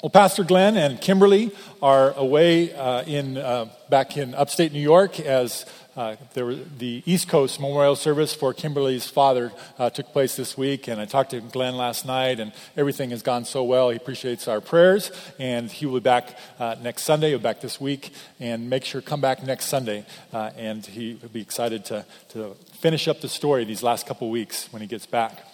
Well, Pastor Glenn and Kimberly are away uh, in uh, back in upstate New York as uh, there was the East Coast memorial service for Kimberly's father uh, took place this week, and I talked to Glenn last night, and everything has gone so well. He appreciates our prayers, and he will be back uh, next Sunday. He'll be back this week, and make sure come back next Sunday, uh, and he will be excited to to finish up the story these last couple weeks when he gets back.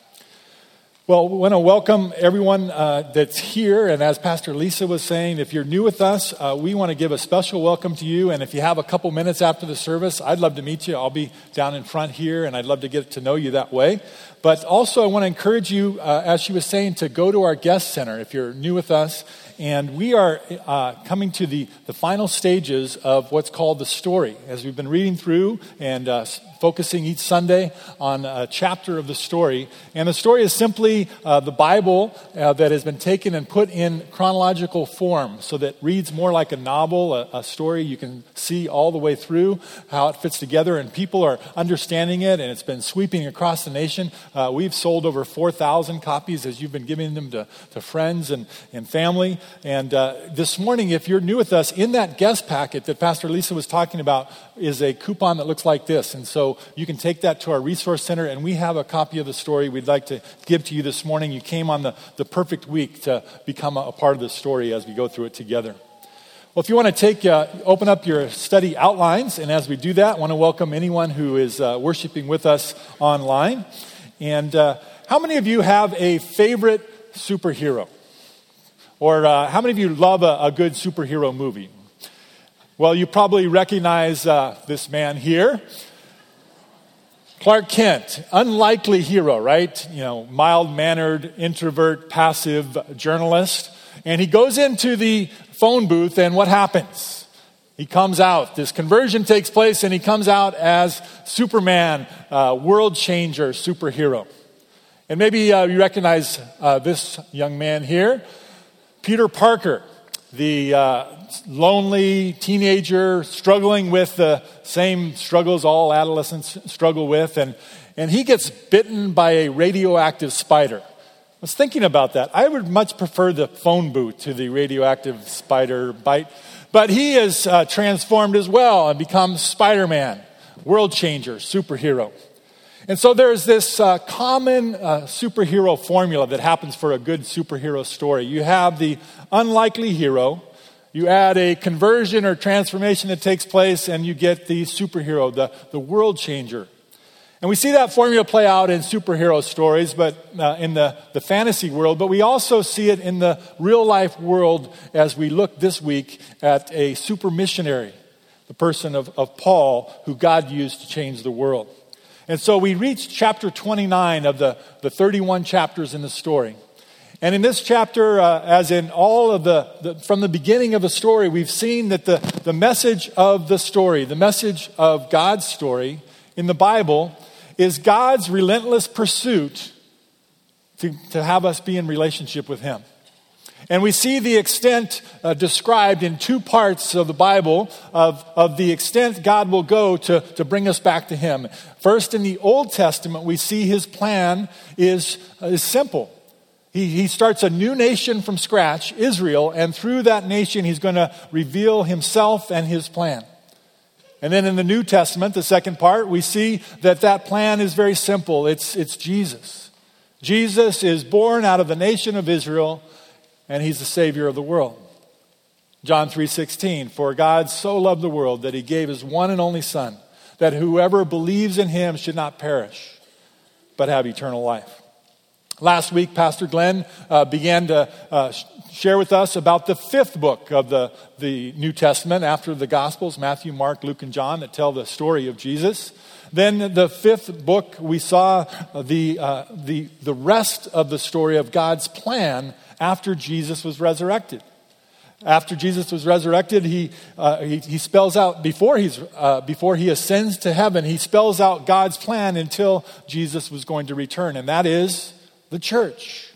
Well, we want to welcome everyone uh, that's here. And as Pastor Lisa was saying, if you're new with us, uh, we want to give a special welcome to you. And if you have a couple minutes after the service, I'd love to meet you. I'll be down in front here, and I'd love to get to know you that way. But also, I want to encourage you, uh, as she was saying, to go to our guest center if you're new with us. And we are uh, coming to the, the final stages of what's called the story. As we've been reading through and uh, focusing each Sunday on a chapter of the story. And the story is simply uh, the Bible uh, that has been taken and put in chronological form so that reads more like a novel, a, a, story you can see all the way through how it fits together, and people are understanding it, and it's been sweeping across the nation. Uh, we've sold over 4,000 copies as you've been giving them to, to friends and, and family. And uh, this morning, if you're new with us, in that guest packet that Pastor Lisa was talking about is a coupon that looks like this. And so you can take that to our resource center, and we have a copy of the story we'd like to give to you this morning. You came on the, the perfect week to become a, a part of the story as we go through it together. Well, if you want to take, uh, open up your study outlines, and as we do that, I want to welcome anyone who is uh, worshiping with us online. And uh, how many of you have a favorite superhero? Or uh, how many of you love a, a, good superhero movie? Well, you probably recognize uh, this man here. Clark Kent, unlikely hero, right? You know, mild mannered, introvert, passive journalist. And he goes into the phone booth, and what happens? He comes out. This conversion takes place, and he comes out as Superman, uh, world changer, superhero. And maybe uh, you recognize uh, this young man here, Peter Parker, the uh, lonely teenager struggling with the same struggles all adolescents struggle with, and, and he gets bitten by a radioactive spider. I was thinking about that. I would much prefer the phone booth to the radioactive spider bite, but he is uh, transformed as well and becomes Spider Man, world changer, superhero. And so there's this uh, common uh, superhero formula that happens for a good superhero story. You have the unlikely hero you add a conversion or transformation that takes place, and you get the superhero, the, the world changer. And we see that formula play out in superhero stories, but uh, in the, the fantasy world, but we also see it in the real life world as we look this week at a super missionary, the person of, of Paul, who God used to change the world. And so we reach chapter 29 of the, the 31 chapters in the story. And in this chapter, uh, as in all of the, the, from the beginning of the story, we've seen that the, the message of the story, the message of God's story in the Bible, is God's relentless pursuit to, to have us be in relationship with Him. And we see the extent uh, described in two parts of the Bible of, of the extent God will go to, to bring us back to Him. First, in the Old Testament, we see His plan is, uh, is simple. He, he starts a new nation from scratch, Israel, and through that nation, he's going to reveal himself and his plan. And then in the New Testament, the second part, we see that that plan is very simple it's, it's Jesus. Jesus is born out of the nation of Israel, and he's the Savior of the world. John 3:16 For God so loved the world that he gave his one and only son that whoever believes in him should not perish but have eternal life. Last week, Pastor Glenn uh, began to uh, share with us about the fifth book of the, the New Testament after the Gospels Matthew, Mark, Luke, and John that tell the story of Jesus. Then, the fifth book, we saw the, uh, the, the rest of the story of God's plan after Jesus was resurrected. After Jesus was resurrected, he, uh, he, he, spells out, before, he's, uh, before he ascends to heaven, he spells out God's plan until Jesus was going to return. And that is the church.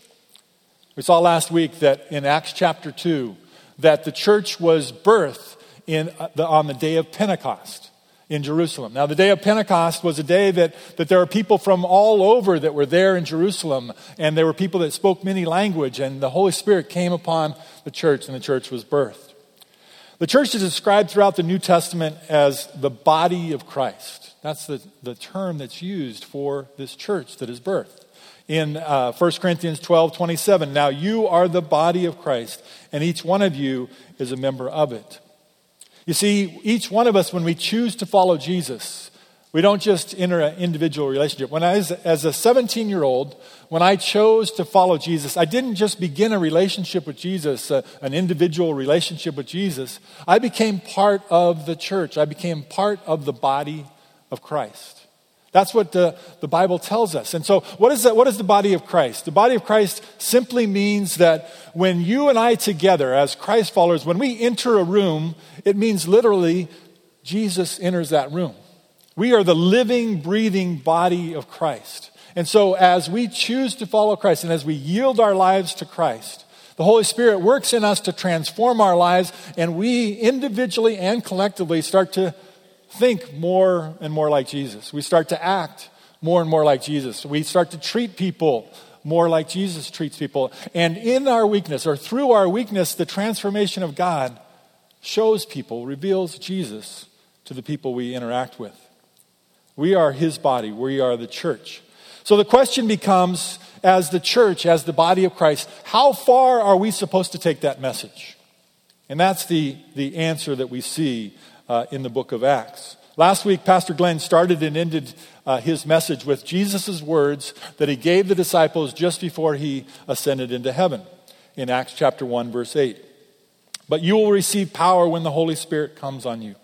We saw last week that in Acts chapter 2 that the church was birthed in uh, the, on the day of Pentecost. In Jerusalem. Now, the day of Pentecost was a day that, that there were people from all over that were there in Jerusalem, and there were people that spoke many language, and the Holy Spirit came upon the church, and the church was birthed. The church is described throughout the New Testament as the body of Christ. That's the, the term that's used for this church that is birthed. In uh, 1 Corinthians 12 27, now you are the body of Christ, and each one of you is a member of it. You see, each one of us, when we choose to follow Jesus, we don't just enter an individual relationship. When I was, as a 17 year old, when I chose to follow Jesus, I didn't just begin a relationship with Jesus, uh, an individual relationship with Jesus. I became part of the church. I became part of the body of Christ. That's what the, the Bible tells us. And so, what is, that, what is the body of Christ? The body of Christ simply means that when you and I together, as Christ followers, when we enter a room, it means literally Jesus enters that room. We are the living, breathing body of Christ. And so, as we choose to follow Christ and as we yield our lives to Christ, the Holy Spirit works in us to transform our lives, and we individually and collectively start to think more and more like Jesus. We start to act more and more like Jesus. We start to treat people more like Jesus treats people. And in our weakness, or through our weakness, the transformation of God shows people, reveals Jesus to the people we interact with. We are his body, we are the church. So the question becomes as the church, as the body of Christ, how far are we supposed to take that message? And that's the, the answer that we see uh, in the book of Acts. Last week, Pastor Glenn started and ended uh, his message with Jesus' words that he gave the disciples just before he ascended into heaven in Acts chapter 1, verse 8. But you will receive power when the Holy Spirit comes on you.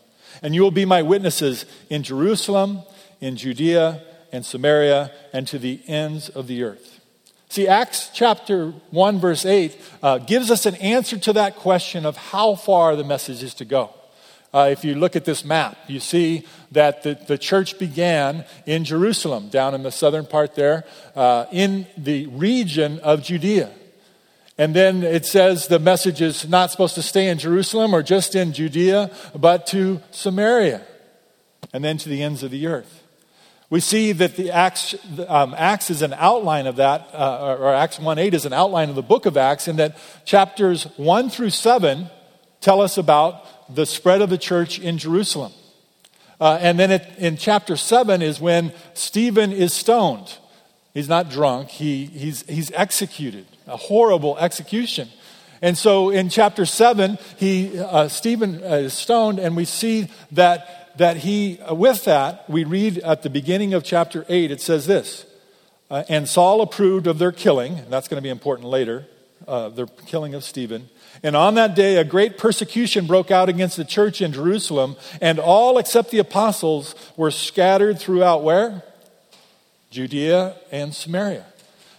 And you will be my witnesses in Jerusalem, in Judea, and Samaria, and to the ends of the earth. See, Acts chapter 1, verse 8 uh, gives us an answer to that question of how far the message is to go. Uh, if you look at this map, you see that the, the church began in Jerusalem, down in the southern part there, uh, in the region of Judea. And then it says the message is not supposed to stay in Jerusalem or just in Judea, but to Samaria, and then to the ends of the earth. We see that the Acts, um, Acts is an outline of that, uh, or Acts 1 8 is an outline of the book of Acts, in that chapters 1 through 7 tell us about the spread of the church in Jerusalem. Uh, and then it, in chapter 7 is when Stephen is stoned. He's not drunk, he, he's, he's executed, a horrible execution. And so in chapter 7, he, uh, Stephen uh, is stoned, and we see that, that he, uh, with that, we read at the beginning of chapter 8, it says this uh, And Saul approved of their killing, and that's going to be important later, their killing of Stephen. And on that day, a great persecution broke out against the church in Jerusalem, and all except the apostles were scattered throughout where? Judea and Samaria.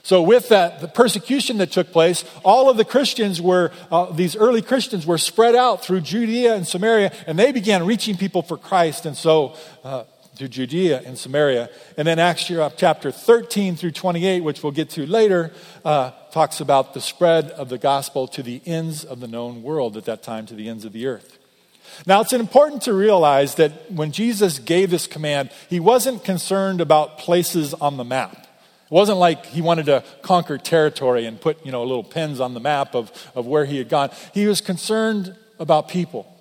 So, with that, the persecution that took place, all of the Christians were, uh, these early Christians were spread out through Judea and Samaria, and they began reaching people for Christ. And so, uh, to Judea and Samaria. And then Acts chapter 13 through 28, which we'll get to later, uh, talks about the spread of the gospel to the ends of the known world at that time, to the ends of the earth. Now, it's important to realize that when Jesus gave this command, he wasn't concerned about places on the map. It wasn't like he wanted to conquer territory and put, you know, little pins on the map of, of where he had gone. He was concerned about people.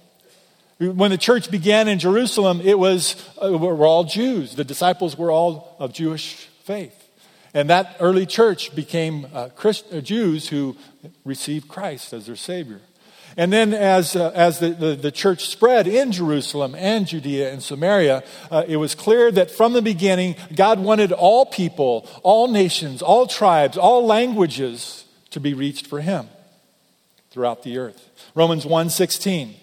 When the church began in Jerusalem, it was, uh, we're all Jews. The disciples were all of Jewish faith. And that early church became uh, Christ, uh, Jews who received Christ as their Savior. And then, as, uh, as the, the, the, church spread in Jerusalem and Judea and Samaria, uh, it was clear that from the beginning, God wanted all people, all nations, all tribes, all languages to be reached for Him throughout the earth. Romans 1 16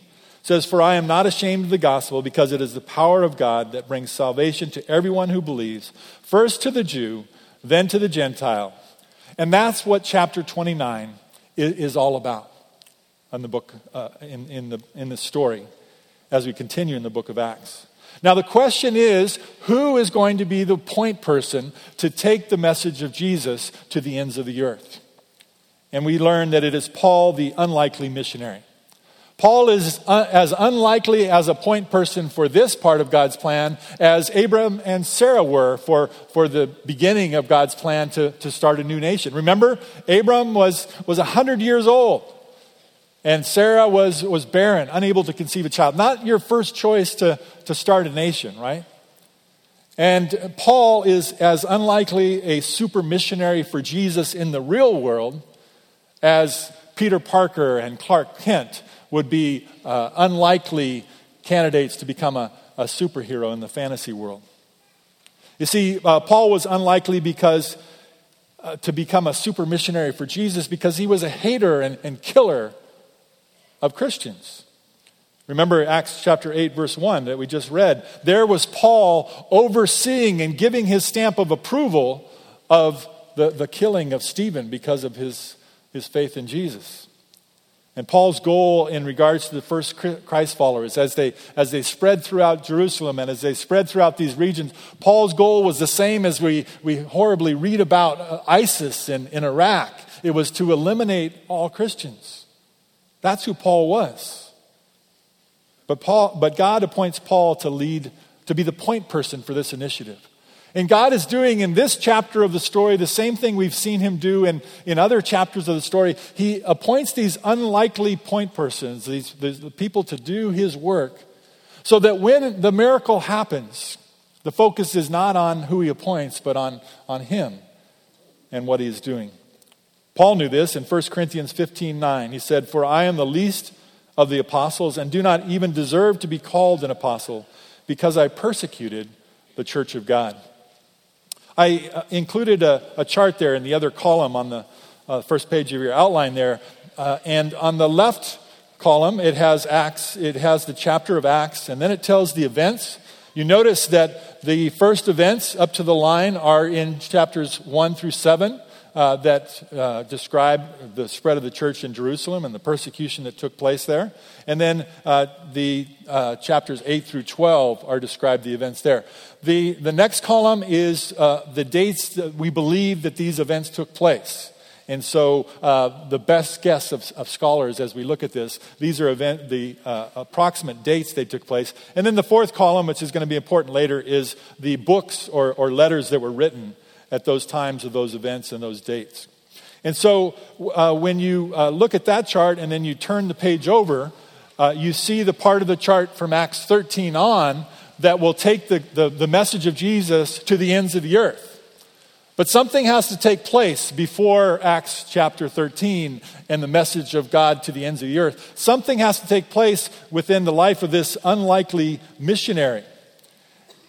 says, For I am not ashamed of the gospel because it is the power of God that brings salvation to everyone who believes, first to the Jew, then to the Gentile. And that's what chapter 29 is, all about in the book, uh, in, in, the, in the story as we continue in the book of Acts. Now, the question is who is going to be the point person to take the message of Jesus to the ends of the earth? And we learn that it is Paul, the unlikely missionary. Paul is uh, as unlikely as a point person for this part of God's plan as Abram and Sarah were for, for the beginning of God's plan to, to start a new nation. Remember, Abram was, was 100 years old, and Sarah was, was barren, unable to conceive a child. Not your first choice to, to start a nation, right? And Paul is as unlikely a super missionary for Jesus in the real world as Peter Parker and Clark Kent would be uh, unlikely candidates to become a, a, superhero in the fantasy world. You see, uh, Paul was unlikely because uh, to become a super missionary for Jesus because he was a hater and, and killer of Christians. Remember Acts chapter 8, verse 1 that we just read. There was Paul overseeing and giving his stamp of approval of the, the killing of Stephen because of his, his faith in Jesus. And Paul's goal in regards to the first Christ followers, as they, as they spread throughout Jerusalem and as they spread throughout these regions, Paul's goal was the same as we, we horribly read about uh, ISIS in, in Iraq. It was to eliminate all Christians. That's who Paul was. But, Paul, but God appoints Paul to lead, to be the point person for this initiative. And God is doing in this chapter of the story the same thing we've seen him do in, in other chapters of the story. He appoints these unlikely point persons, these, these the people to do his work, so that when the miracle happens, the focus is not on who he appoints, but on, on him and what he is doing. Paul knew this in 1 Corinthians 15 9. He said, For I am the least of the apostles and do not even deserve to be called an apostle because I persecuted the church of God. I uh, included a, a, chart there in the other column on the uh, first page of your outline there. Uh, and on the left column, it has Acts, it has the chapter of Acts, and then it tells the events. You notice that the first events up to the line are in chapters 1 through 7 uh, that uh, describe the spread of the church in Jerusalem and the persecution that took place there. And then uh, the uh, chapters 8 through 12 are described the events there. The, the next column is uh, the dates that we believe that these events took place. And so, uh, the best guess of, of, scholars as we look at this, these are event, the uh, approximate dates they took place. And then the fourth column, which is going to be important later, is the books or, or letters that were written at those times of those events and those dates. And so uh, when you uh, look at that chart and then you turn the page over, uh, you see the part of the chart from Acts 13 on that will take the, the, the message of Jesus to the ends of the earth. But something has to take place before Acts chapter 13 and the message of God to the ends of the earth. Something has to take place within the life of this unlikely missionary.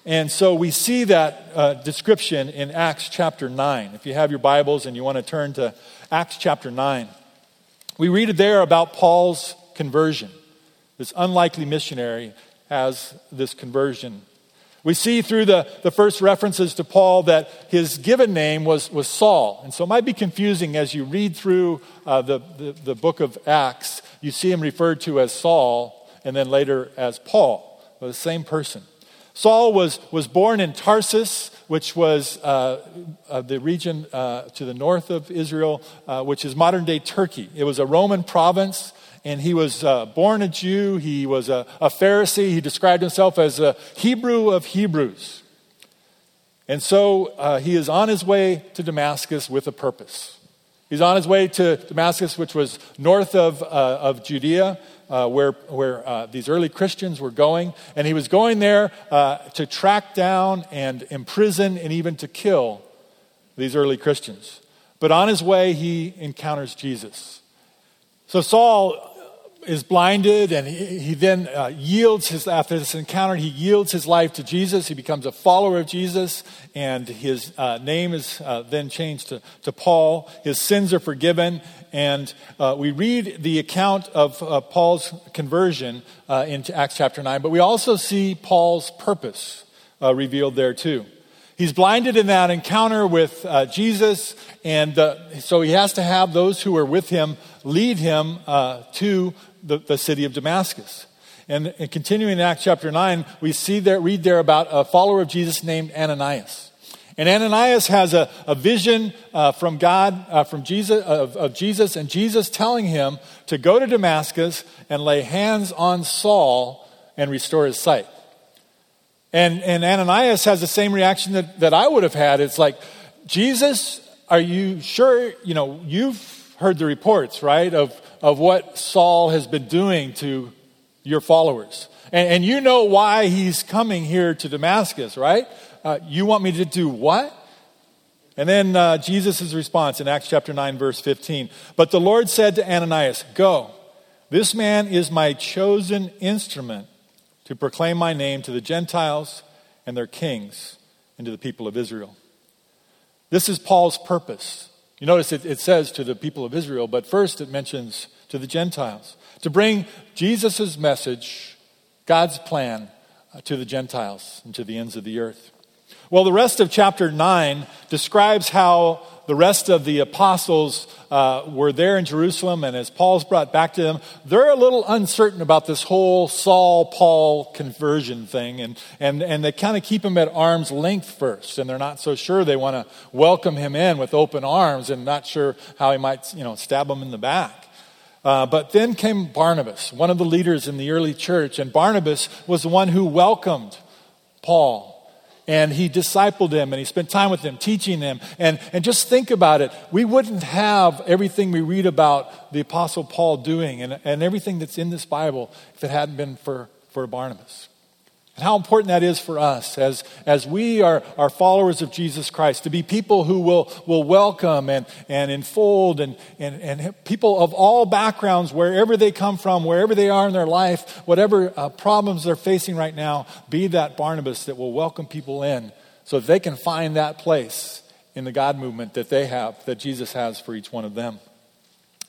And so we see that uh, description in Acts chapter 9. If you have your Bibles and you want to turn to Acts chapter 9, we read there about Paul's conversion. This unlikely missionary has this conversion. We see through the, the first references to Paul that his given name was, was Saul. And so it might be confusing as you read through uh, the, the, the book of Acts. You see him referred to as Saul and then later as Paul, the same person. Saul was, was born in Tarsus, which was uh, uh, the region uh, to the north of Israel, uh, which is modern day Turkey. It was a Roman province, and he was uh, born a Jew. He was a, a Pharisee. He described himself as a Hebrew of Hebrews. And so uh, he is on his way to Damascus with a purpose. He's on his way to Damascus, which was north of, of Judea uh, where, where uh, these early Christians were going. And he was going there uh, to track down and imprison and even to kill these early Christians. But on his way, he encounters Jesus. So Saul is blinded and he, he then uh, yields his after this encounter he yields his life to jesus. He becomes a follower of jesus and his uh, name is uh, then changed to, to paul. His sins are forgiven. And uh, we read the account of uh, paul's conversion uh, in acts chapter 9 but we also see paul's purpose revealed there too. He's blinded in that encounter with uh, Jesus, and uh, so he has to have those who are with him lead him uh, to the, the city of Damascus. And, and, continuing in Acts chapter 9, we see there, read there about a follower of Jesus named Ananias. And Ananias has a, a vision uh, from God, uh, from Jesus, of, of Jesus, and Jesus telling him to go to Damascus and lay hands on Saul and restore his sight. And, and Ananias has the same reaction that, that I would have had. It's like, Jesus, are you sure? You know, you've heard the reports, right, of, of what Saul has been doing to your followers. And, and you know why he's coming here to Damascus, right? uh, You want me to do what? And then uh, Jesus' response in Acts chapter 9, verse 15. But the Lord said to Ananias, Go, this man is my chosen instrument to proclaim my name to the Gentiles and their kings and to the people of Israel. This is Paul's purpose. You notice it, it says to the people of Israel, but first it mentions to the Gentiles to bring Jesus' message, God's plan, uh, to the Gentiles and to the ends of the earth. Well, the rest of chapter 9 describes how the rest of the apostles uh, were there in Jerusalem, and as Paul's brought back to them, they're a little uncertain about this whole Saul Paul conversion thing, and, and, and they kind of keep him at arm's length first, and they're not so sure they want to welcome him in with open arms and not sure how he might you know, stab him in the back. Uh, but then came Barnabas, one of the leaders in the early church, and Barnabas was the one who welcomed Paul. And he discipled him and he spent time with him teaching him. And, and just think about it. We wouldn't have everything we read about the apostle paul doing and, and everything that's in this bible if it hadn't been for, for barnabas and how important that is for us as, as we are, are followers of Jesus Christ, to be people who will, will welcome and, and enfold and, and, and people of all backgrounds, wherever they come from, wherever they are in their life, whatever uh, problems they're facing right now, be that Barnabas that will welcome people in so that they can find that place in the God movement that they have, that Jesus has for each one of them.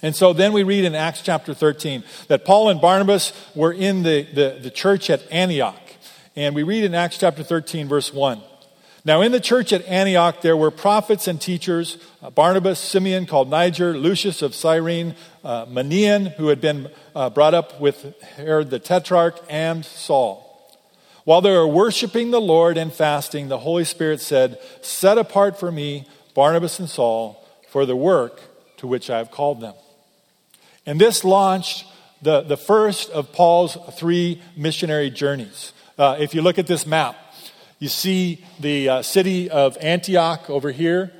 And so then we read in Acts chapter 13 that Paul and Barnabas were in the, the, the church at Antioch. And we read in Acts chapter 13, verse 1. Now, in the church at Antioch, there were prophets and teachers uh, Barnabas, Simeon, called Niger, Lucius of Cyrene, uh, Manaen, who had been uh, brought up with Herod the Tetrarch, and Saul. While they were worshiping the Lord and fasting, the Holy Spirit said, Set apart for me Barnabas and Saul for the work to which I have called them. And this launched the, the first of Paul's three missionary journeys. Uh, if you look at this map, you see the uh, city of Antioch over here.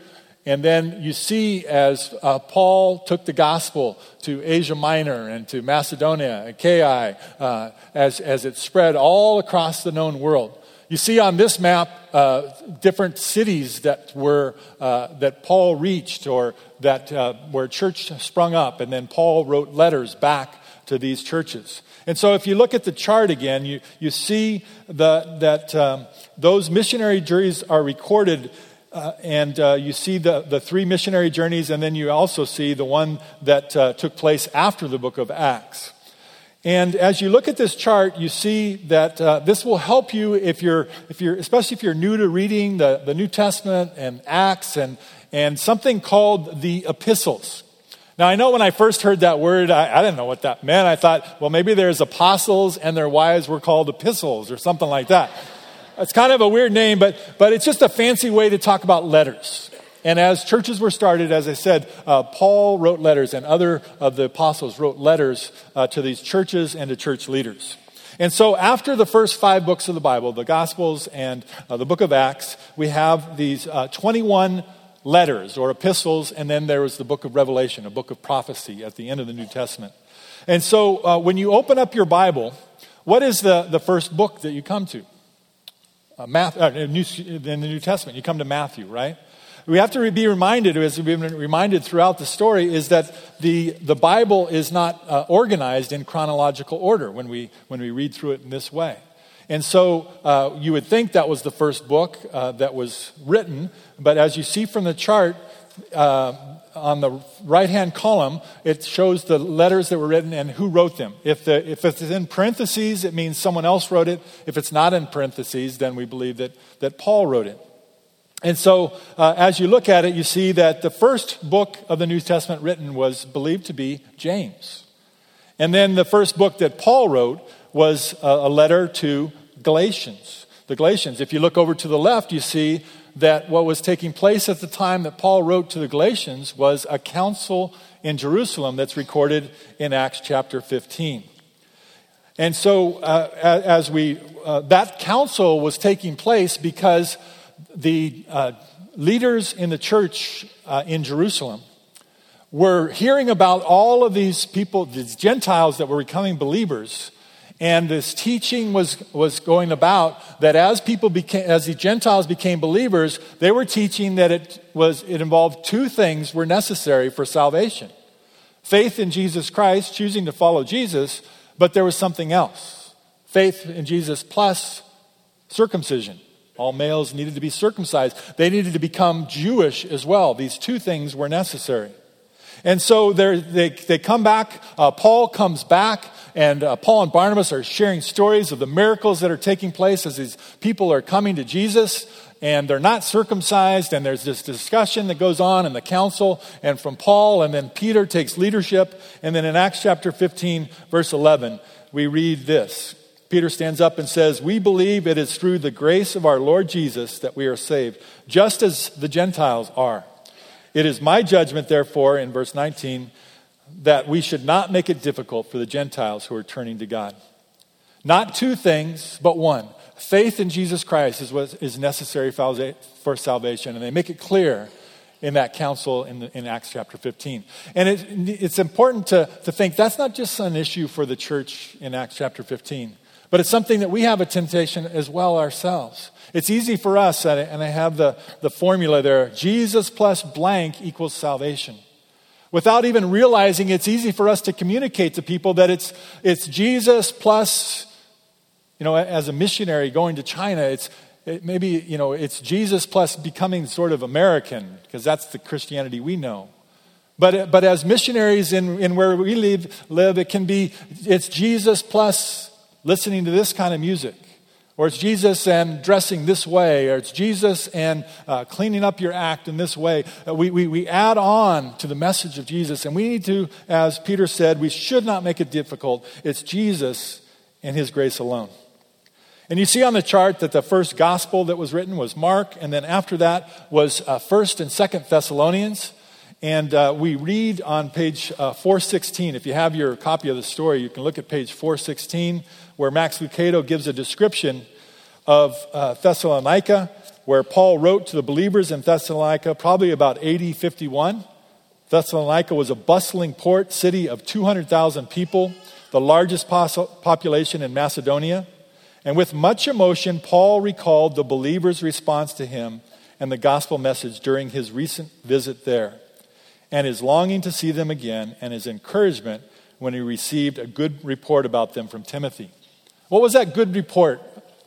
And then you see as uh, Paul took the gospel to Asia Minor and to Macedonia, Achaia, uh, as, as it spread all across the known world. You see on this map uh, different cities that were uh, that Paul reached or that uh, where church sprung up, and then Paul wrote letters back to these churches. And so, if you look at the chart again, you, you see the, that um, those missionary journeys are recorded, uh, and uh, you see the, the three missionary journeys, and then you also see the one that uh, took place after the book of Acts. And as you look at this chart, you see that uh, this will help you if you're, if you're, especially if you're new to reading the, the New Testament and Acts and, and something called the epistles. Now, I know when I first heard that word, I, I, didn't know what that meant. I thought, well, maybe there's apostles and their wives were called epistles or something like that. It's kind of a weird name, but, but it's just a fancy way to talk about letters. And as churches were started, as I said, uh, Paul wrote letters, and other of the apostles wrote letters uh, to these churches and to church leaders. And so, after the first five books of the Bible, the Gospels and uh, the book of Acts, we have these uh, 21 letters or epistles, and then there was the book of Revelation, a book of prophecy at the end of the New Testament. And so uh, when you open up your Bible, what is the, the first book that you come to? Uh, Matthew, uh, in the New Testament, you come to Matthew, right? We have to be reminded, as we've been reminded throughout the story, is that the, the Bible is not uh, organized in chronological order when we, when we read through it in this way. And so uh, you would think that was the first book uh, that was written, but as you see from the chart, uh, on the right hand column, it shows the letters that were written and who wrote them. If, the, if it's in parentheses, it means someone else wrote it. If it's not in parentheses, then we believe that, that Paul wrote it. And so, uh, as you look at it, you see that the first book of the New Testament written was believed to be James. And then the first book that Paul wrote was a letter to Galatians. The Galatians. If you look over to the left, you see that what was taking place at the time that Paul wrote to the Galatians was a council in Jerusalem that's recorded in Acts chapter 15. And so, uh, as we, uh, that council was taking place because the uh, leaders in the church uh, in Jerusalem were hearing about all of these people, these Gentiles that were becoming believers. And this teaching was, was going about that as people became, as the Gentiles became believers, they were teaching that it was, it involved two things were necessary for salvation. Faith in Jesus Christ, choosing to follow Jesus, but there was something else faith in Jesus plus circumcision. All males needed to be circumcised. They needed to become Jewish as well. These two things were necessary. And so they, they come back. Uh, Paul comes back, and uh, Paul and Barnabas are sharing stories of the miracles that are taking place as these people are coming to Jesus and they're not circumcised. And there's this discussion that goes on in the council, and from Paul, and then Peter takes leadership. And then in Acts chapter 15, verse 11, we read this. Peter stands up and says, We believe it is through the grace of our Lord Jesus that we are saved, just as the Gentiles are. It is my judgment, therefore, in verse 19, that we should not make it difficult for the Gentiles who are turning to God. Not two things, but one. Faith in Jesus Christ is what is necessary for salvation. And they make it clear in that council in, the, in Acts chapter 15. And it, it's important to, to think that's not just an issue for the church in Acts chapter 15, but it's something that we have a temptation as well ourselves. It's easy for us, and I have the, the formula there Jesus plus blank equals salvation. Without even realizing it's easy for us to communicate to people that it's, it's Jesus plus you know, as a missionary going to China, it's it maybe, you know, it's Jesus plus becoming sort of American, because that's the Christianity we know. But, but as missionaries in, in where we live, live, it can be, it's Jesus plus listening to this kind of music. Or it's Jesus and dressing this way, or it's Jesus and uh, cleaning up your act in this way. Uh, we, we, we add on to the message of Jesus, and we need to, as Peter said, we should not make it difficult. It's Jesus and His grace alone. And you see on the chart that the first gospel that was written was Mark, and then after that was uh, 1st and 2nd Thessalonians. And uh, we read on page uh, 416. If you have your copy of the story, you can look at page 416, where Max Lucado gives a description of uh, Thessalonica, where Paul wrote to the believers in Thessalonica, probably about AD 51. Thessalonica was a bustling port city of 200,000 people, the largest population in Macedonia. And with much emotion, Paul recalled the believers' response to him and the gospel message during his recent visit there, and his longing to see them again, and his encouragement when he received a good report about them from Timothy. What was that good report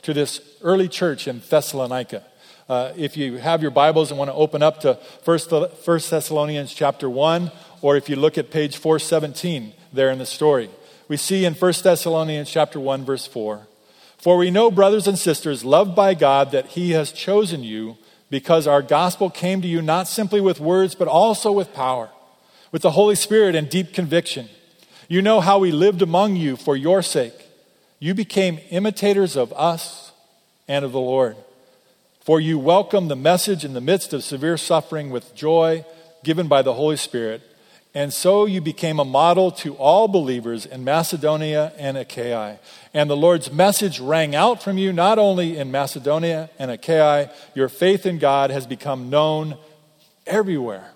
to this early church in Thessalonica? Uh, if you have your Bibles and want to open up to 1 Thessalonians chapter 1, or if you look at page 417 there in the story, we see in 1 Thessalonians chapter 1, verse 4. For we know, brothers and sisters, loved by God, that He has chosen you because our gospel came to you not simply with words, but also with power, with the Holy Spirit and deep conviction. You know how we lived among you for your sake. You became imitators of us and of the Lord. For you welcomed the message in the midst of severe suffering with joy given by the Holy Spirit and so you became a model to all believers in Macedonia and Achaia. And the Lord's message rang out from you not only in Macedonia and Achaia, your faith in God has become known everywhere.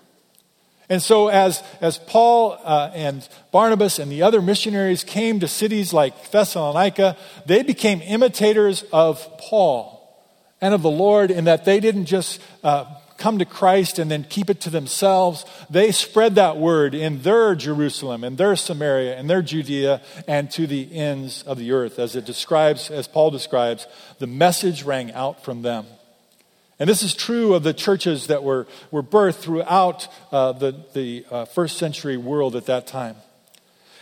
And so, as, as Paul uh, and Barnabas and the other missionaries came to cities like Thessalonica, they became imitators of Paul and of the Lord in that they didn't just uh, come to Christ and then keep it to themselves. They spread that word in their Jerusalem, in their Samaria, in their Judea, and to the ends of the earth. As it describes, as Paul describes, the message rang out from them. And this is true of the churches that were, were birthed throughout uh, the, the uh, first century world at that time.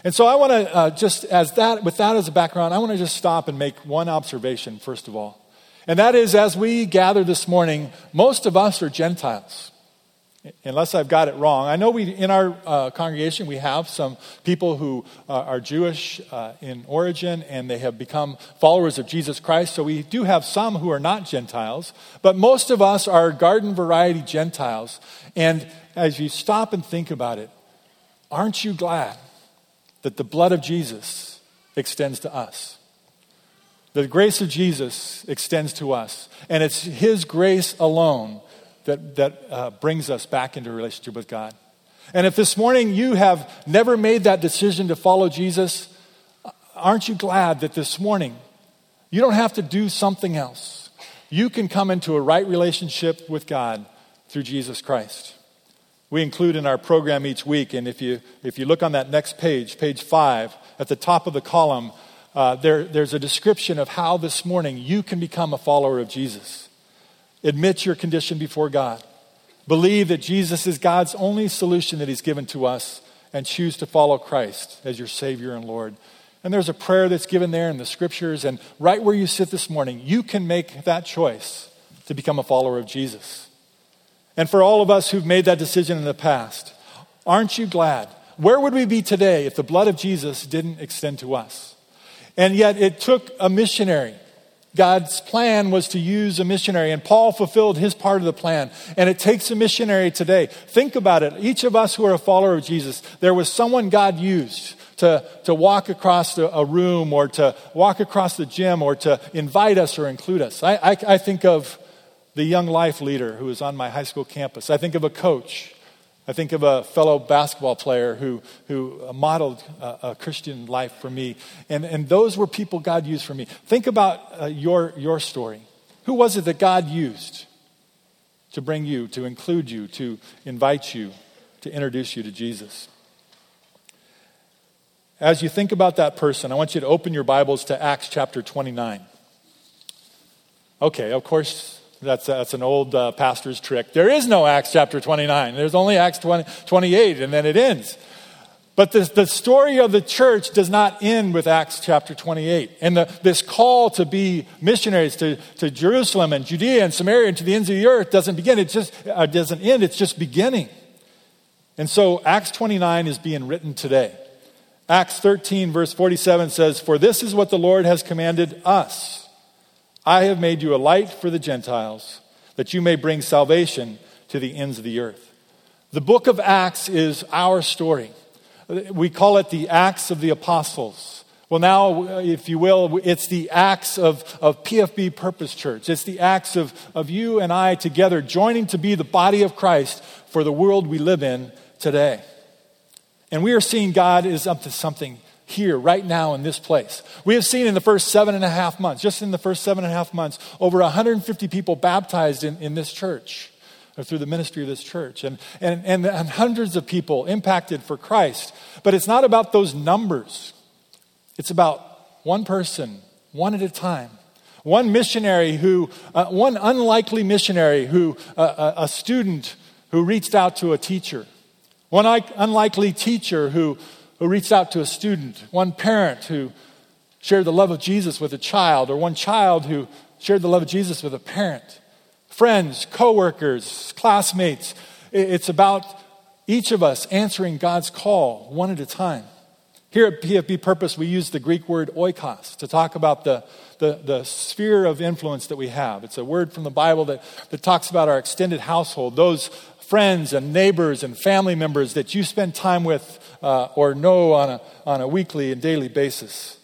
And so I want to uh, just, as that, with that as a background, I want to just stop and make one observation, first of all. And that is, as we gather this morning, most of us are Gentiles. Unless I've got it wrong. I know we in our uh, congregation we have some people who uh, are Jewish uh, in origin and they have become followers of Jesus Christ. So we do have some who are not Gentiles, but most of us are garden variety Gentiles. And as you stop and think about it, aren't you glad that the blood of Jesus extends to us? The grace of Jesus extends to us, and it's His grace alone that, that uh, brings us back into relationship with God. And if this morning you have never made that decision to follow Jesus, aren't you glad that this morning you don't have to do something else? You can come into a right relationship with God through Jesus Christ. We include in our program each week, and if you, if you look on that next page, page five, at the top of the column, uh, there, there's a description of how this morning you can become a follower of Jesus. Admit your condition before God. Believe that Jesus is God's only solution that He's given to us and choose to follow Christ as your Savior and Lord. And there's a prayer that's given there in the scriptures. And right where you sit this morning, you can make that choice to become a follower of Jesus. And for all of us who've made that decision in the past, aren't you glad? Where would we be today if the blood of Jesus didn't extend to us? And yet it took a missionary God's plan was to use a missionary, and Paul fulfilled his part of the plan. And it takes a missionary today. Think about it. Each of us who are a follower of Jesus, there was someone God used to, to walk across a room or to walk across the gym or to invite us or include us. I, I, I think of the young life leader who was on my high school campus. I think of a coach I think of a fellow basketball player who, who modeled a, a Christian life for me. And, and those were people God used for me. Think about uh, your, your story. Who was it that God used to bring you, to include you, to invite you, to introduce you to Jesus? As you think about that person, I want you to open your Bibles to Acts chapter 29. Okay, of course, that's, that's an old uh, pastor's trick. There is no Acts chapter 29. There's only Acts 20, 28, and then it ends. But the, the story of the church does not end with Acts chapter 28. And the, this call to be missionaries to, to Jerusalem and Judea and Samaria and to the ends of the earth doesn't begin. It just uh, doesn't end. It's just beginning. And so Acts 29 is being written today. Acts 13, verse 47 says, For this is what the Lord has commanded us I have made you a light for the Gentiles, that you may bring salvation to the ends of the earth. The book of Acts is our story. We call it the Acts of the Apostles. Well, now, if you will, it's the acts of, of PFB Purpose Church. It's the acts of, of you and I together joining to be the body of Christ for the world we live in today. And we are seeing God is up to something here, right now, in this place. We have seen in the first seven and a half months, just in the first seven and a half months, over 150 people baptized in, in this church or through the ministry of this church, and, and, and, and hundreds of people impacted for Christ. But it's not about those numbers, it's about one person, one at a time. One missionary who, uh, one unlikely missionary who, uh, a student who reached out to a teacher. One unlikely teacher who, who reached out to a student, one parent who shared the love of Jesus with a child, or one child who shared the love of Jesus with a parent, friends, coworkers, classmates. It's about each of us answering God's call one at a time. Here at PFB Purpose, we use the Greek word oikos to talk about the, the, the, sphere of influence that we have. It's a word from the Bible that, that talks about our extended household, those friends and neighbors and family members that you spend time with uh, or know on a, on a weekly and daily basis.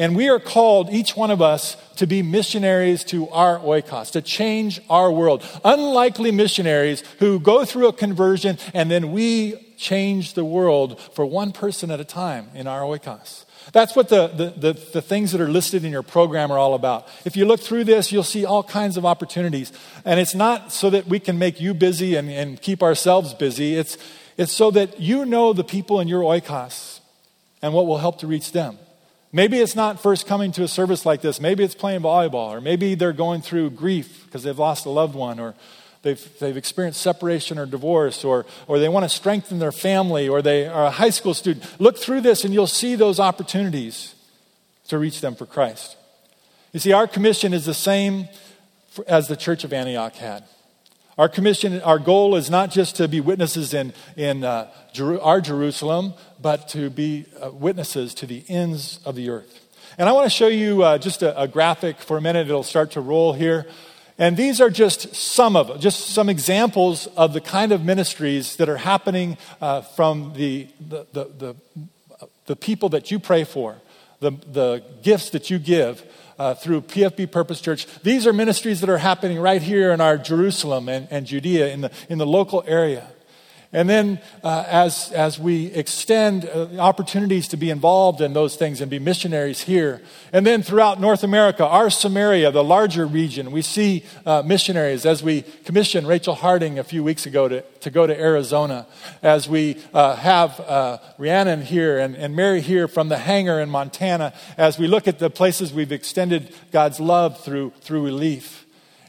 And we are called, each one of us, to be missionaries to our oikos, to change our world. Unlikely missionaries who go through a conversion and then we change the world for one person at a time in our oikos. That's what the, the, the, the, things that are listed in your program are all about. If you look through this, you'll see all kinds of opportunities. And it's not so that we can make you busy and, and keep ourselves busy. It's, it's so that you know the people in your oikos and what will help to reach them. Maybe it's not first coming to a service like this. Maybe it's playing volleyball, or maybe they're going through grief because they've lost a loved one, or they've, they've experienced separation or divorce, or, or they want to strengthen their family, or they are a high school student. Look through this and you'll see those opportunities to reach them for Christ. You see, our commission is the same as the church of Antioch had. Our commission, our goal is not just to be witnesses in, in uh, our Jerusalem, but to be uh, witnesses to the ends of the earth. And I want to show you uh, just a, a, graphic for a minute. It'll start to roll here. And these are just some of just some examples of the kind of ministries that are happening uh, from the, the, the, the, the people that you pray for, the, the gifts that you give uh, through PFB Purpose Church. These are ministries that are happening right here in our Jerusalem and, and Judea, in the, in the local area. And then uh, as, as we extend uh, opportunities to be involved in those things and be missionaries here, and then throughout North America, our Samaria, the larger region, we see uh, missionaries as we commissioned Rachel Harding a few weeks ago to, to go to Arizona, as we uh, have uh, Rhiannon here and, and Mary here from the hangar in Montana, as we look at the places we've extended God's love through, through relief.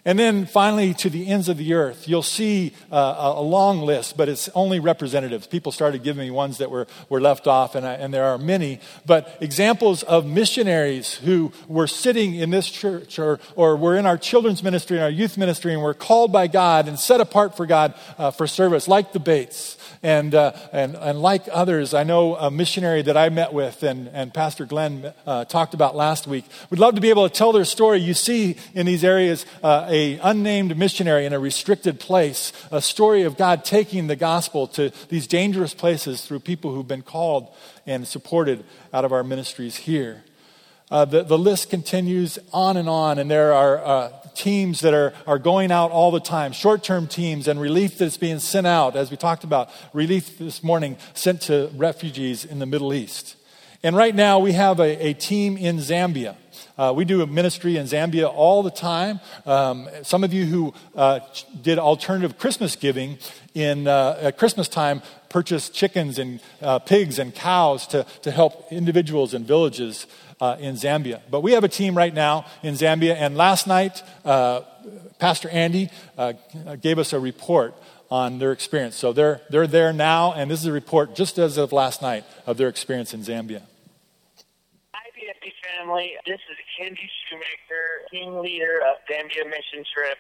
And then finally, to the ends of the earth, you'll see uh, a long list, but it's only representatives. People started giving me ones that were, were left off, and, I, and there are many. But examples of missionaries who were sitting in this church or, or were in our children's ministry and our youth ministry and were called by God and set apart for God uh, for service, like the Bates. And, uh, and, and like others, I know a missionary that I met with and, and Pastor Glenn uh, talked about last week We'd love to be able to tell their story. You see in these areas uh, a unnamed missionary in a restricted place, a story of God taking the gospel to these dangerous places through people who've been called and supported out of our ministries here. Uh, the, the list continues on and on, and there are uh, teams that are, are going out all the time, short term teams, and relief that's being sent out, as we talked about, relief this morning sent to refugees in the Middle East. And right now, we have a, a team in Zambia. Uh, we do a ministry in Zambia all the time. Um, some of you who uh, did alternative Christmas giving in uh, at Christmas time purchased chickens and uh, pigs and cows to, to help individuals and villages uh, in Zambia. But we have a team right now in Zambia, and last night, uh, Pastor Andy gave us a report on their experience. So they're, they're there now, and this is a report just as of last night of their experience in Zambia. Family. This is Kenji Shoemaker, team leader of Zambia Mission Trip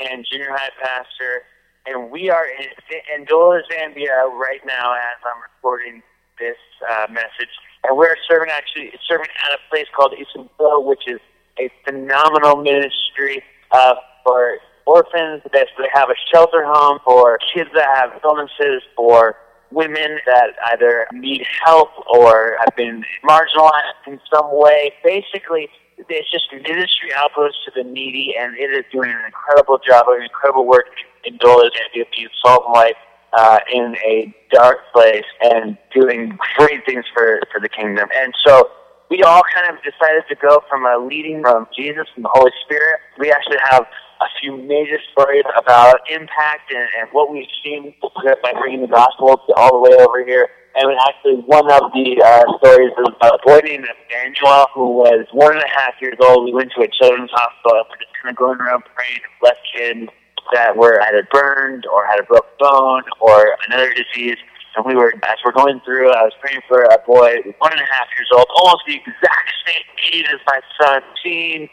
and junior high pastor. And we are in Ndola, Zambia right now as I'm recording this uh, message and we're serving actually serving at a place called Isabel, which is a phenomenal ministry uh, for orphans. They have a shelter home for kids that have illnesses, for women that either need help or have been marginalized in some way. Basically, it's just ministry outpost to the needy, and it is doing an incredible job, an incredible work in and being Salt Life uh, in a dark place and doing great things for, for the kingdom. And so we all kind of decided to go from a leading from Jesus and the Holy Spirit. We actually have a few major stories about impact and, and what we've seen by bringing the gospel all the way over here. And actually, one of the uh, stories is about a boy named Emmanuel who was one and a half years old. We went to a children's hospital. And we're just kind of going around praying, bless kids that were either burned or had a broken bone or another disease. And we were, as we're going through, I was praying for a boy, one and a half years old, almost the exact same age as my son, seeing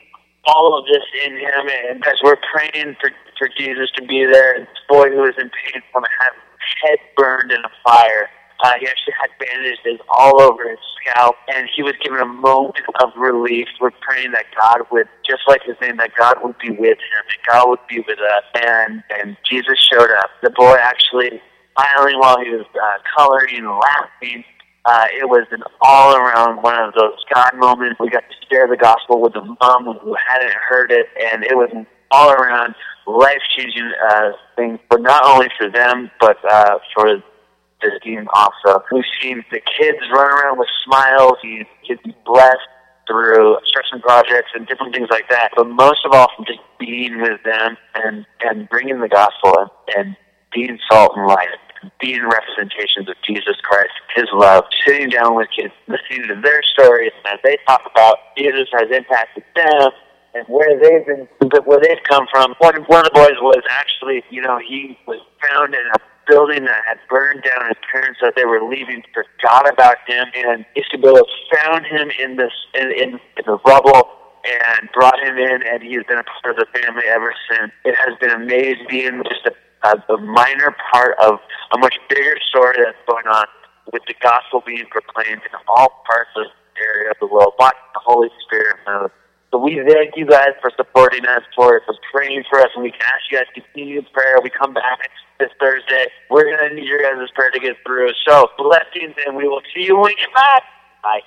all of this in him. And as we're praying for, for Jesus to be there, this boy who was in pain from had head burned in a fire uh, he actually had bandages all over his scalp, and he was given a moment of relief. We're praying that God would, just like his name, that God would be with him, that God would be with us. And and Jesus showed up. The boy actually smiling while he was uh, coloring and laughing. Uh, it was an all around one of those God moments. We got to share the gospel with the mom who hadn't heard it, and it was an all around life changing uh, thing, but not only for them, but uh, for this game also. We've seen the kids run around with smiles, you kids be blessed through stretching projects and different things like that. But most of all, from just being with them and and bringing the gospel and, and being salt and light, being representations of Jesus Christ, His love, sitting down with kids, listening to their stories as they talk about Jesus has impacted them and where they've been, where they've come from. One one of the boys was actually, you know, he was found in a building that had burned down. His parents that they were leaving forgot about him, and Isabella found him in this in, in, in the rubble and brought him in, and he's been a part of the family ever since. It has been amazing just a, Uh, a, a minor part of a much bigger story that's going on with the gospel being proclaimed in all parts of the area of the world by the Holy Spirit mode. So we thank you guys for supporting us, for, praying for us, and we can ask you guys to continue in prayer. We come back this Thursday. We're going to need your guys' prayer to get through. So blessings, and we will see you when we get back. Bye.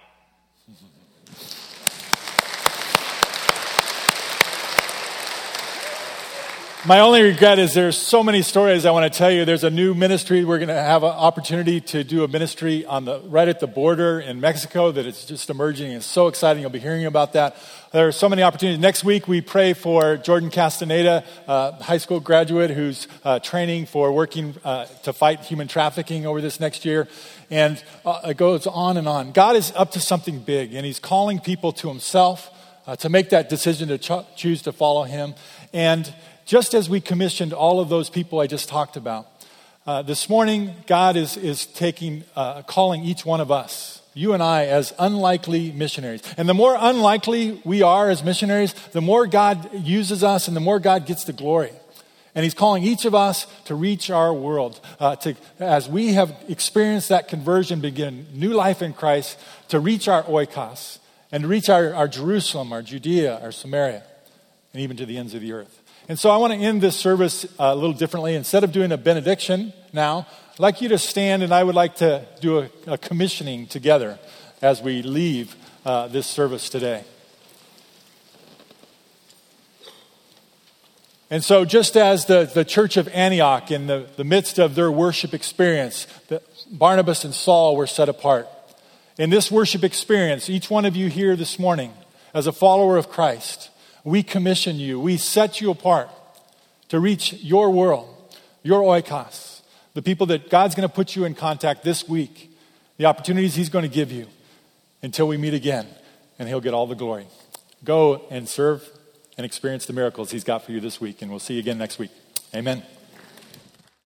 My only regret is there's so many stories I want to tell you. There's a new ministry. We're going to have an opportunity to do a ministry on the right at the border in Mexico that it's just emerging. It's so exciting. You'll be hearing about that. There are so many opportunities. Next week, we pray for Jordan Castaneda, a high school graduate who's uh, training for working uh, to fight human trafficking over this next year. And uh, it goes on and on. God is up to something big, and He's calling people to Himself uh, to make that decision to ch- choose to follow Him. And just as we commissioned all of those people I just talked about. Uh, this morning, God is, is taking, uh, calling each one of us, you and I, as unlikely missionaries. And the more unlikely we are as missionaries, the more God uses us and the more God gets the glory. And He's calling each of us to reach our world, uh, to, as we have experienced that conversion, begin new life in Christ, to reach our oikos and to reach our, our Jerusalem, our Judea, our Samaria, and even to the ends of the earth. And so I want to end this service uh, a little differently. Instead of doing a benediction now, I'd like you to stand and I would like to do a, a commissioning together as we leave uh, this service today. And so, just as the, the church of Antioch, in the, the midst of their worship experience, the, Barnabas and Saul were set apart. In this worship experience, each one of you here this morning, as a follower of Christ, we commission you, we set you apart to reach your world, your oikos, the people that God's going to put you in contact this week, the opportunities He's going to give you until we meet again, and He'll get all the glory. Go and serve and experience the miracles He's got for you this week, and we'll see you again next week. Amen.